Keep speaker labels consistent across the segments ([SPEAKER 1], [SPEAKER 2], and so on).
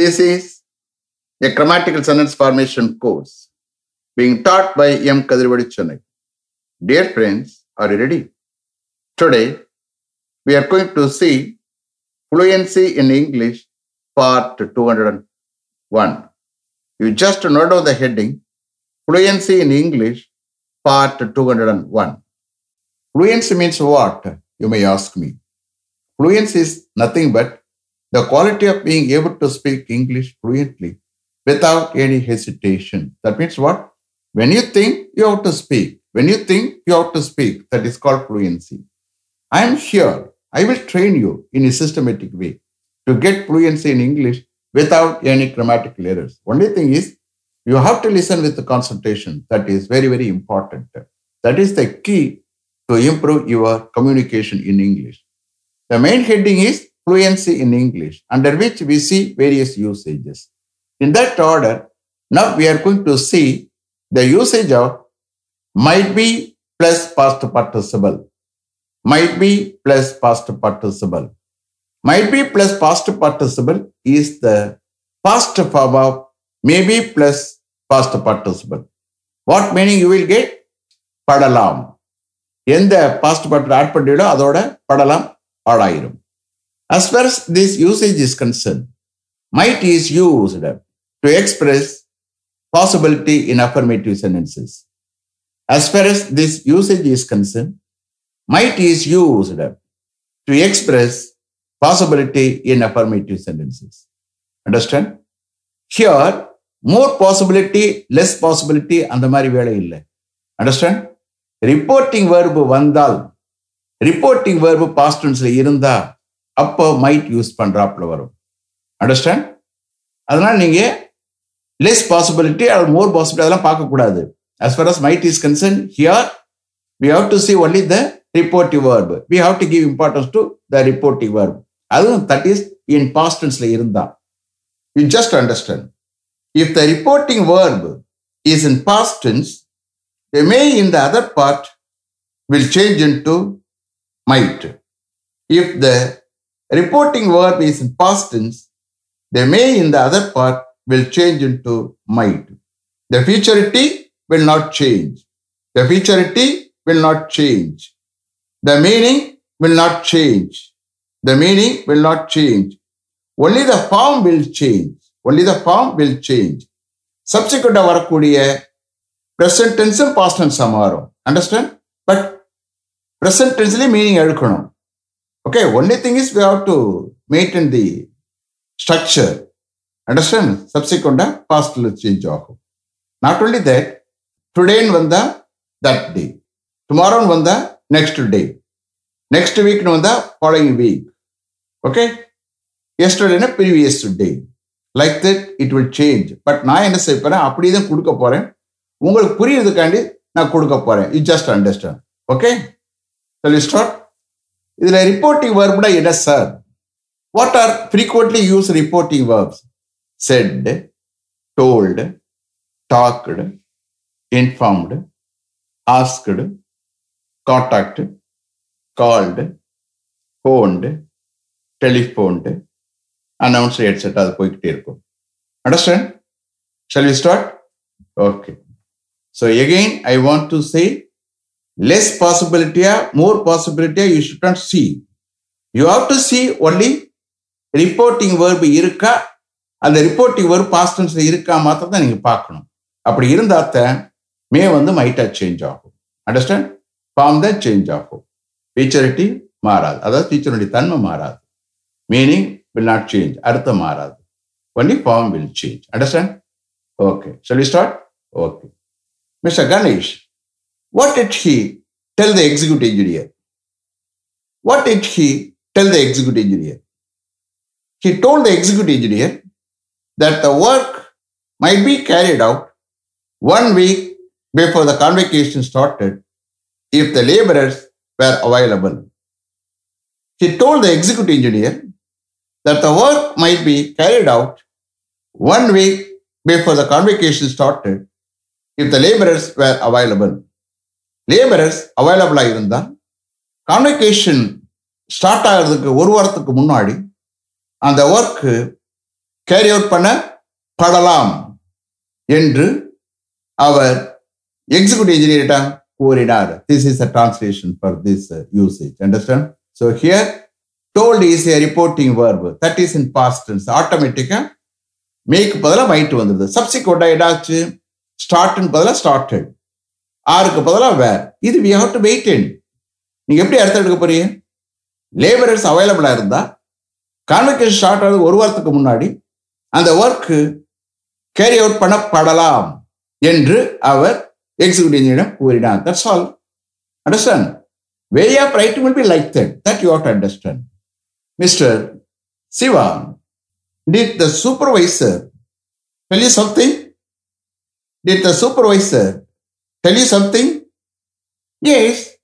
[SPEAKER 1] This is a grammatical sentence formation course being taught by M. Kadirvadi Chennai. Dear friends, are you ready? Today, we are going to see fluency in English part 201. You just note down the heading fluency in English part 201. Fluency means what? You may ask me. Fluency is nothing but the quality of being able to speak English fluently without any hesitation. That means what? When you think, you have to speak. When you think, you have to speak. That is called fluency. I am here. I will train you in a systematic way to get fluency in English without any grammatical errors. Only thing is, you have to listen with the concentration. That is very, very important. That is the key to improve your communication in English. The main heading is fluency in English, under which we see various usages. In that order, now we are going to see the usage of might be plus past participle. Might be plus past participle. Might be plus past participle is the past form of maybe plus past participle. What meaning you will get? படலாம் எந்த past பார்ட்டில் add பண்ணிடோ அதோட படலாம் ஆடாயிரும் as far as this usage is concerned might is used to express possibility in affirmative sentences as far as this usage is concerned might is used to express possibility in affirmative sentences understand here more possibility less possibility அந்த மாதிரி வேலை இல்லை understand reporting verb வந்தால் reporting verb பாஸ்டன்ஸ்ல இருந்தா அப்போ might use பண்றாப்புல வரும் understand அதனால நீங்க லெஸ் பாசிபிலிட்டி அல்லது மோர் பாசிபிலிட்டி அதெல்லாம் பார்க்கக்கூடாது as far as might is concerned here we have to see only the reportive verb we have to give importance to the reportive verb அதுவும் that is in past tenseல இருந்தா you just understand if the reporting verb is in past tense the may in the other part will change into might if the reporting verb is in past tense, the may in the other part will change into might. The futurity will not change. The futurity will not change. The meaning will not change. The meaning will not change. Only the form will change. Only the form will change. Subsequent வரக்கூடிய present tense past tense மாறும் understand but present tense meaning எடுக்கணும் Okay, only thing is we have to maintain the structure. Understand? Subsequent past will change ஆகும் Not only that, today வந்தா that day. Tomorrow வந்தா next day. Next week வந்தா following week. Okay? Yesterday previous day. Like that it will change. But நான் என்ன செய்ய போறேன் அப்படியே தான் கொடுக்க போறேன் உங்களுக்கு புரியுறதுக்காண்டி நான் கொடுக்க போறேன் you just understand okay start இதுல ரிப்போர்ட்டிங் வேர்ப்னா என்ன sir what are frequently use reporting verbs said told talked informed asked contacted called phoned telephoned announce etcetera அது போய்கிட்டே இருக்கும் understand shall we start okay so again I want to say less possibility, more possibility, you should not see. You have to see only reporting verb இருக்கா? அந்த reporting verb past இருக்கா மாத்திரம் தான் நீங்க பார்க்கணும். அப்படி இருந்தாத்த மே வந்து மைட்டா சேஞ்ச் ஆகும். அண்டர்ஸ்டாண்ட் ஃபார்ம் தான் சேஞ்ச் ஆகும். ஃபீச்சரிட்டி மாறாது. அதாவது ஃபீச்சருடைய தன்மை மாறாது. மீனிங் வில் நாட் சேஞ்ச் அர்த்தம் மாறாது. Only form will change understand okay சொல்லி start okay mister Ganesh What did he tell the executive engineer? What did he tell the executive engineer? He told the executive engineer that the work might be carried out one week before the convocation started if the laborers were available. He told the executive engineer that the work might be carried out one week before the convocation started if the laborers were available. Labourers அவைலபிளா இருந்தா convocation start ஆகிறதுக்கு ஒரு வாரத்துக்கு முன்னாடி அந்த work carry out பண்ண படலாம் என்று அவர் எக்ஸிக்யூட்டிவ் இன்ஜினியரிடம் கூறினார். This is a translation for this usage understand so here told is a reporting verb that is in past ஆட்டோமேட்டிக்காக மேக்கு பதிலாக மைட்டு வந்துடுது சப்சிக்வெண்டாக என்னாச்சு? ஸ்டார்ட்னு பதிலாக ஸ்டார்டட் ஆறுக்கு பதிலாக வேர் இது வி ஹவ் டு வெயிட் நீங்க எப்படி அடுத்த எடுக்க போறீங்க? லேபரர்ஸ் அவைலபிளாக இருந்தால் கான்வெகேஷன் ஸ்டார்ட் ஆகுது ஒரு வாரத்துக்கு முன்னாடி. அந்த ஒர்க்கு கேரி அவுட் பண்ணப்படலாம் என்று அவர் எக்ஸிக்யூட்டிவ் இன்ஜினியரிடம் கூறினார். That's all understand way of write will be like that that you have to understand mister Siva did the supervisor tell you something did the supervisor tell you something? Yes,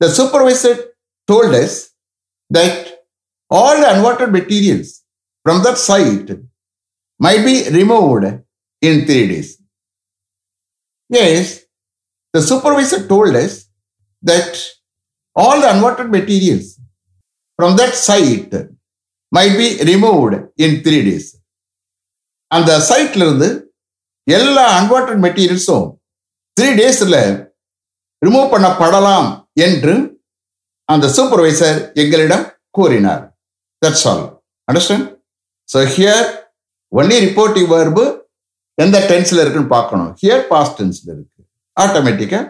[SPEAKER 1] the supervisor told us that all the unwanted materials from that site might be removed in three days. Yes, the supervisor told us that all the unwanted materials from that site might be removed in three days. அந்த சைட்ல இருந்து எல்லா unwanted மெட்டீரியல்ஸும் three டேஸில் remove பண்ணப்படலாம் என்று அந்த supervisor எங்களிடம் கூறினார். That's all understand so here only reporting verb எந்த டென்ஸில் இருக்குன்னு பார்க்கணும். ஹியர் பாஸ்ட் டென்ஸில் இருக்கு. ஆட்டோமேட்டிக்காக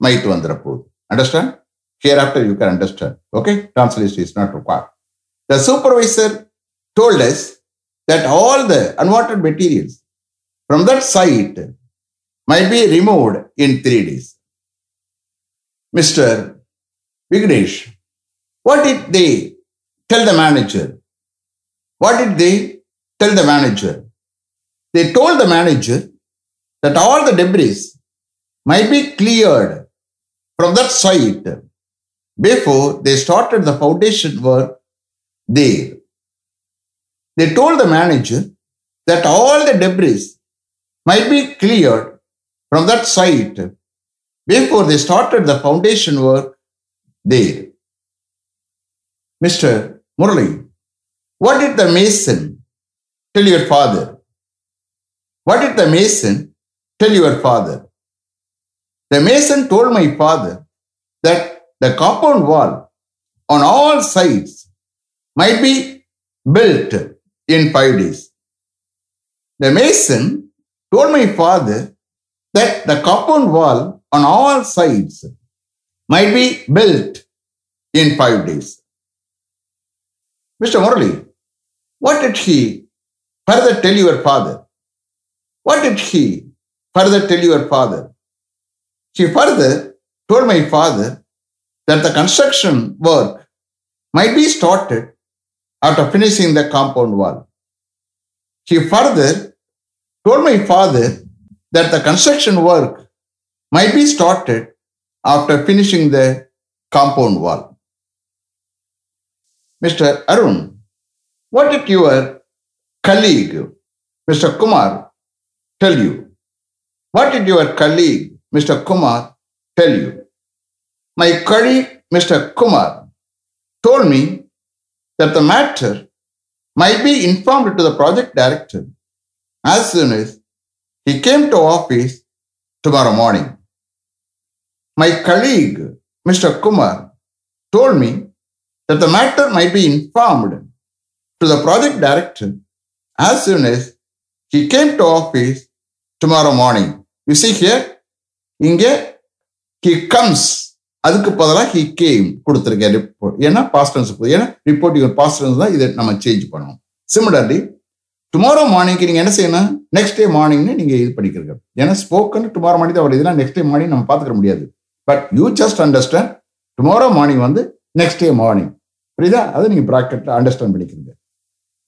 [SPEAKER 1] மைட் வந்துட போகுது. Understand here after you can understand okay translation is not required. The supervisor told that all the the materials from that that site might be removed in three days. Mr. Vignesh, what did they tell the manager? What did they tell the manager? They told the manager that all the debris might be cleared from that site before they started the foundation work there. They told the manager that all the debris might be cleared from that site before they started the foundation work there. Mr. Murali, what did the mason tell your father? What did the mason tell your father? The mason told my father that the compound wall on all sides might be built in five days. The mason told my father that the compound wall on all sides might be built in five days. Mr. Morley, what did he further tell your father? What did he further tell your father? She further told my father that the construction work might be started after finishing the compound wall. She further told my father that the construction work might be started after finishing the compound wall. Mr. Arun, what did your colleague, Mr. Kumar, tell you? What did your colleague, Mr. Kumar, tell you? My colleague, Mr. Kumar, told me that the matter might be informed to the project director as soon as he came to office tomorrow morning. My colleague, Mr. Kumar, told me that the matter might be informed to the project director as soon as he came to office tomorrow morning. You see here, இங்கே he comes அதுக்கு பதிலாக he came கொடுத்துருக்கேன் report ஏன்னா பாஸ்டன்ஸ் ஏன்னா report பாஸ்டன்ஸ் தான் இதை நம்ம change பண்ணுவோம் சிமிலர்லி டுமாரோ மார்னிங்க்கு நீங்கள் என்ன செய்யணும்? நெக்ஸ்ட் டே மார்னிங்னு நீங்கள் இது படிக்கிறீங்க. ஏன்னா ஸ்போக்கன் டுமாரோ மார்னிங் தான் வருது இதெல்லாம் நெக்ஸ்ட் டே மார்னிங் நம்ம பார்த்துக்க முடியாது. But you just understand tomorrow morning வந்து நெக்ஸ்ட் டே மார்னிங் புரியுதா? அதை நீங்கள் ப்ராக்கெட்டில் அண்டர்ஸ்டாண்ட் பண்ணிக்கிறீங்க.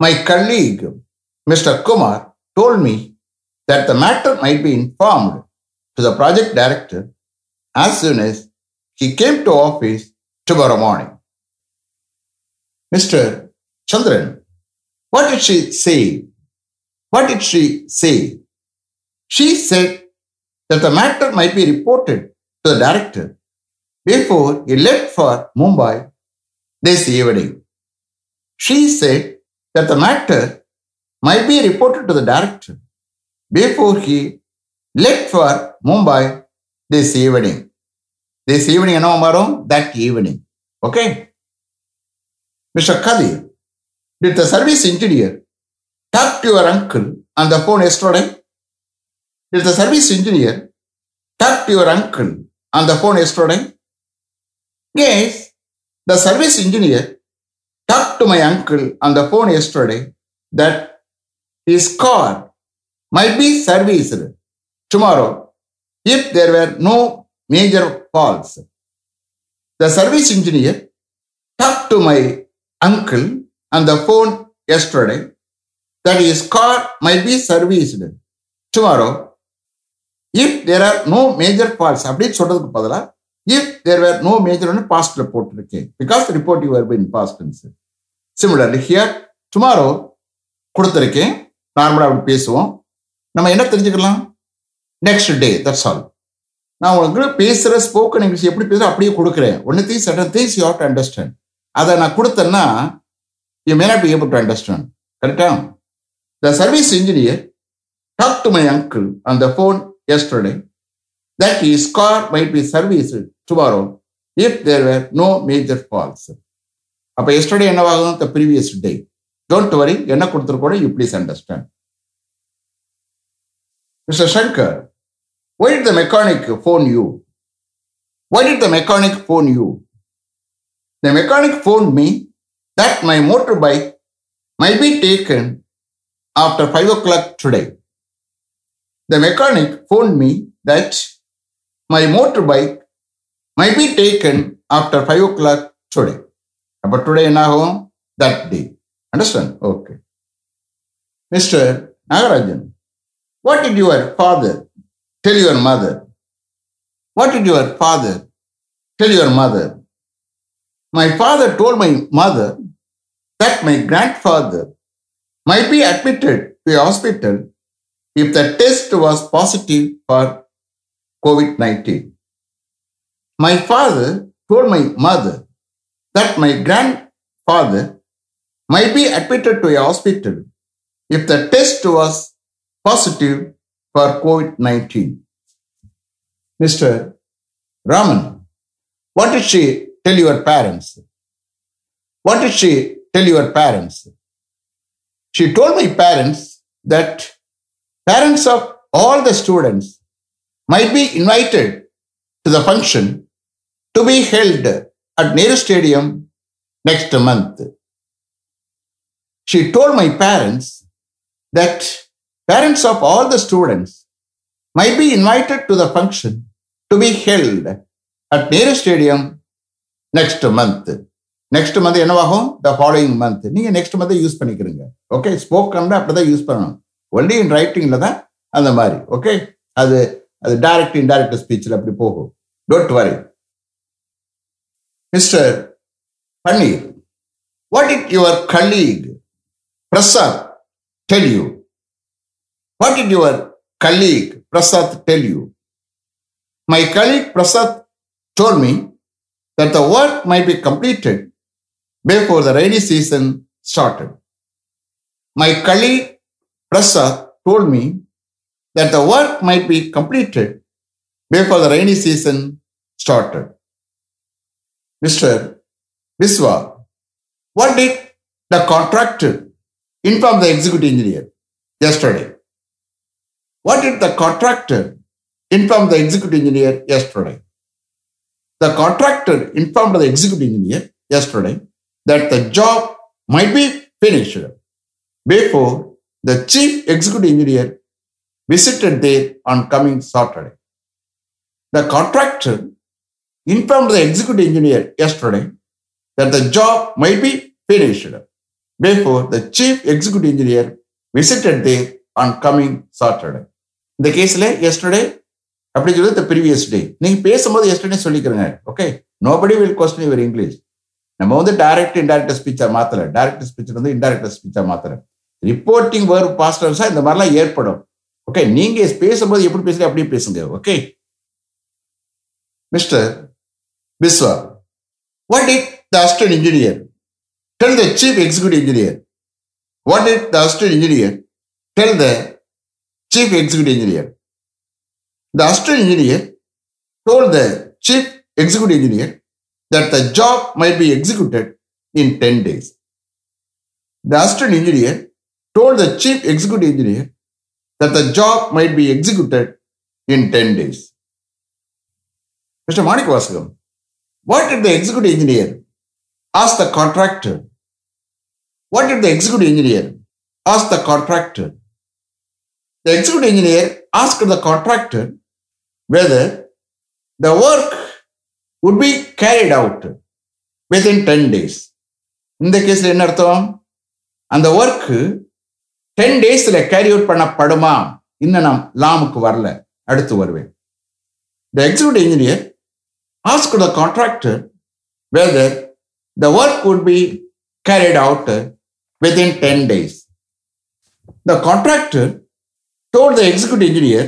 [SPEAKER 1] My colleague mister Kumar told me that the matter might be informed to the project director as soon as he came to office tomorrow morning mister Chandran what did she say? What did she say? She said that the matter might be reported to the director before he left for Mumbai this evening. She said that the matter might be reported to the director before he left for Mumbai this evening. This evening, என்ன வரும் that evening. Okay? Mr. Kadir, did the service engineer talk to your uncle on the phone yesterday? Did the service engineer talk to your uncle on the phone yesterday? Yes, the service engineer talked to my uncle on the phone yesterday that his car might be serviced tomorrow if there were no major faults. The service engineer talked to my uncle on the phone yesterday that his car might be serviced. Tomorrow if there are no major faults. அப்படின்னு சொல்றதுக்கு பதிலா if there were no major ஒன்று pastல போட்டிருக்கேன். Because report reporting verb in past tense. Here here கொடுத்துருக்கேன். நார்மலாக அப்படி பேசுவோம். நம்ம என்ன தெரிஞ்சுக்கலாம்? நெக்ஸ்ட் டே தட்ஸ் ஆல் நான் உங்களுக்கு பேசுகிற ஸ்போக்கன் இங்கிலீஷ் எப்படி பேசுகிறோம் அப்படியே கொடுக்குறேன். ஒன்று things certain things you to understand அதை நான் கொடுத்தேன்னா you may not be able to understand கரெக்டாக the service engineer talk to my uncle on the phone yesterday that is car might be service tomorrow if there were no major faults அப்போ yesterday என்னவாகும் the previous day don't worry என்ன கொடுத்துருக்கோட you please understand Mr. Shankar, why the mechanic phone you you? Why த the mechanic phone you? The mechanic me me that my motorbike might be taken after 5 o'clock today. The mechanic phoned me that my motorbike might be taken after 5 o'clock today. But today now, that day. Understand? Okay. Mr. Nagarajan, what did your father tell your mother? What did your father tell your mother? My father told my mother that my grandfather might be admitted to a hospital if the test was positive for COVID 19. My father told my mother that my grandfather might be admitted to a hospital if the test was positive for COVID 19. Mr. Raman, what did she tell your parents? What did she tell your parents? She told my parents that parents of all the students might be invited to the function to be held at Nehru Stadium next month. She told my parents that parents of all the students might be invited to the function to be held at Nehru Stadium next month. Next month என்னவாகும் the following month நீங்க next month use பண்ணிக்கிறீங்க okay ஸ்போக்கனில் அப்படிதான் use பண்ணணும் only in ரைட்டிங்கில் தான் அந்த மாதிரி okay அது அது டைரக்ட் இன்டைரக்ட் ஸ்பீச்சில் அப்படி போகும் don't worry mister Panneer what it your colleague Prasad tell you what it your colleague Prasad tell you my colleague Prasad told me that the work might be completed before the rainy season started. My colleague Prasad told me that the work might be completed before the rainy season started. Mr. Biswa, what did the contractor inform the executive engineer yesterday? What did the contractor inform the executive engineer yesterday? The contractor informed the executive engineer yesterday that the job might be finished before the chief executive engineer visited there on coming Saturday. The contractor informed the executive engineer yesterday that the job might be finished before the chief executive engineer visited there on coming Saturday. இந்த கேஸ்ல yesterday அப்படி சொல்லுது த previous day நீங்க பேசும்போது yesterday சொல்லிக்கிறங்க okay nobody will question your English நம்ம வந்து direct indirect ஸ்பீச்சா மாத்தல டைரக்ட் ஸ்பீச் வந்து இன்டைரக்ட் ஸ்பீச்சா மாத்தல ரிப்போர்ட்டிங் வேர் பாஸ்டர்ஸா இந்த மாதிரிலாம் ஏற்படும் ஓகே நீங்க பேசும்போது எப்படி பேசுறீங்க அப்படியே பேசுங்க okay mister Biswa what it the assistant engineer tell the chief executive engineer what it the assistant engineer tell the chief executive engineer the assistant engineer told the chief executive engineer that the job might be executed in 10 days. The assistant engineer told the chief executive engineer that the job might be executed in 10 days. Mr. Manikvasagam, what did the executive engineer ask the contractor? What did the executive engineer ask the contractor? The executive engineer asked the contractor whether the work would be carried out within 10 days. இந்த கேஸ்ல என்ன அர்த்தம் அந்த work ten டேஸ்ல carry out பண்ணப்படுமா இன்னும் நான் லாமுக்கு வரல அடுத்து வருவேன் the executive engineer ask the contractor whether the work would be carried out within 10 days. The contractor told the executive engineer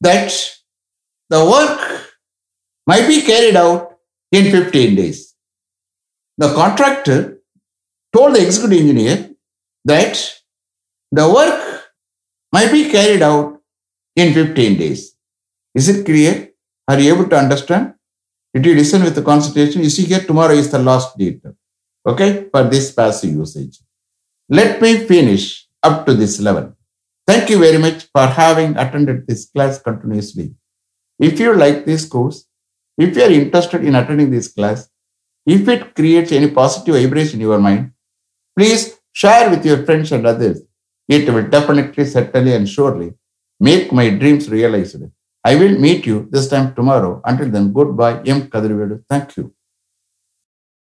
[SPEAKER 1] that the work might be carried out in 15 days. The contractor told the executive engineer that the work might be carried out in 15 days. Is it clear? Are you able to understand? Did you listen with the concentration? You see here, tomorrow is the last date. Okay, for this passive usage. Let me finish up to this level. Thank you very much for having attended this class continuously. If you like this course, if you are interested in attending this class, if it creates any positive vibration in your mind, please share with your friends and others. It will definitely, certainly, and surely make my dreams realized. I will meet you this time tomorrow. Until then, goodbye. M. Kadrivedu. Thank you.